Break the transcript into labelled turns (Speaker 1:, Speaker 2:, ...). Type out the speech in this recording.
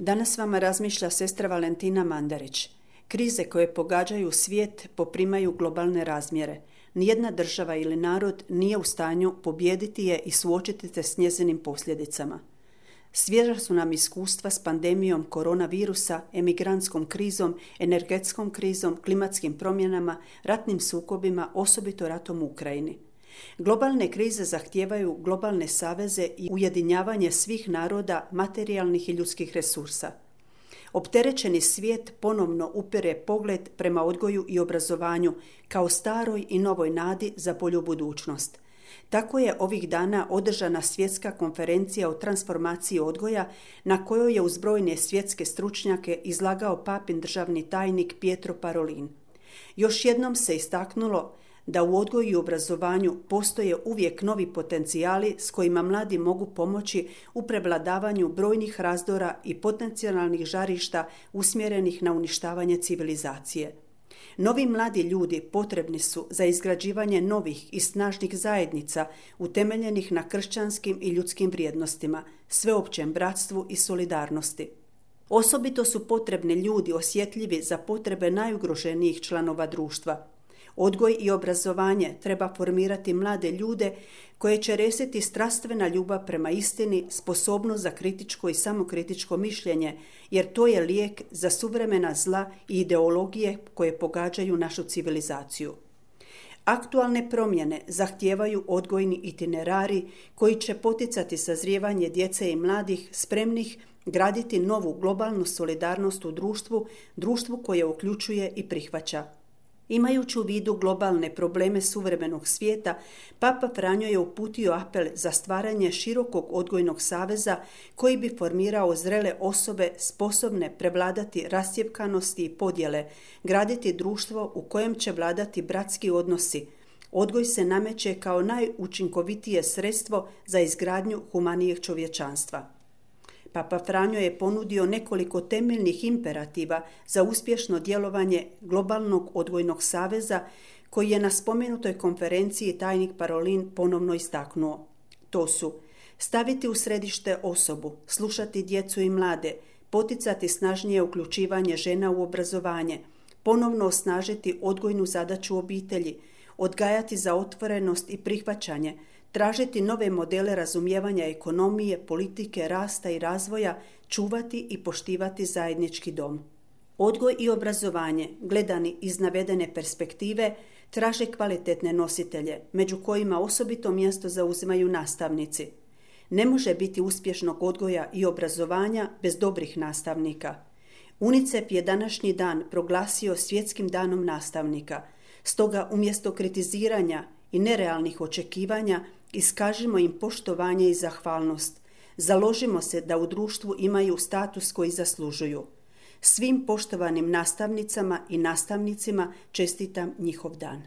Speaker 1: Danas vama razmišlja sestra Valentina Mandarić. Krize koje pogađaju svijet poprimaju globalne razmjere. Nijedna država ili narod nije u stanju pobijediti je i suočiti se s njezinim posljedicama. Svježa su nam iskustva s pandemijom koronavirusa, emigrantskom krizom, energetskom krizom, klimatskim promjenama, ratnim sukobima, osobito ratom u Ukrajini. Globalne krize zahtijevaju globalne saveze i ujedinjavanje svih naroda, materijalnih i ljudskih resursa. Opterećeni svijet ponovno upere pogled prema odgoju i obrazovanju kao staroj i novoj nadi za bolju budućnost. Tako je ovih dana održana svjetska konferencija o transformaciji odgoja na kojoj je uz brojne svjetske stručnjake izlagao papin državni tajnik Pietro Parolin. Još jednom se istaknulo da u odgoju i obrazovanju postoje uvijek novi potencijali s kojima mladi mogu pomoći u prevladavanju brojnih razdora i potencijalnih žarišta usmjerenih na uništavanje civilizacije. Novi mladi ljudi potrebni su za izgrađivanje novih i snažnih zajednica utemeljenih na kršćanskim i ljudskim vrijednostima, sveopćem bratstvu i solidarnosti. Osobito su potrebni ljudi osjetljivi za potrebe najugroženijih članova društva, Odgoj i obrazovanje treba formirati mlade ljude koje će resiti strastvena ljubav prema istini, sposobnost za kritičko i samokritičko mišljenje, jer to je lijek za suvremena zla i ideologije koje pogađaju našu civilizaciju. Aktualne promjene zahtijevaju odgojni itinerari koji će poticati sazrijevanje djece i mladih spremnih graditi novu globalnu solidarnost u društvu, društvu koje uključuje i prihvaća. Imajući u vidu globalne probleme suvremenog svijeta, Papa Franjo je uputio apel za stvaranje širokog odgojnog saveza koji bi formirao zrele osobe sposobne prevladati rasjepkanosti i podjele, graditi društvo u kojem će vladati bratski odnosi. Odgoj se nameće kao najučinkovitije sredstvo za izgradnju humanijeg čovječanstva. Papa Franjo je ponudio nekoliko temeljnih imperativa za uspješno djelovanje globalnog odgojnog saveza koji je na spomenutoj konferenciji tajnik Parolin ponovno istaknuo. To su staviti u središte osobu, slušati djecu i mlade, poticati snažnije uključivanje žena u obrazovanje, ponovno osnažiti odgojnu zadaću obitelji, odgajati za otvorenost i prihvaćanje, tražiti nove modele razumijevanja ekonomije, politike, rasta i razvoja, čuvati i poštivati zajednički dom. Odgoj i obrazovanje, gledani iz navedene perspektive, traže kvalitetne nositelje, među kojima osobito mjesto zauzimaju nastavnici. Ne može biti uspješnog odgoja i obrazovanja bez dobrih nastavnika. UNICEF je današnji dan proglasio svjetskim danom nastavnika. Stoga umjesto kritiziranja i nerealnih očekivanja Iskažimo im poštovanje i zahvalnost. Založimo se da u društvu imaju status koji zaslužuju. Svim poštovanim nastavnicama i nastavnicima čestitam njihov dan.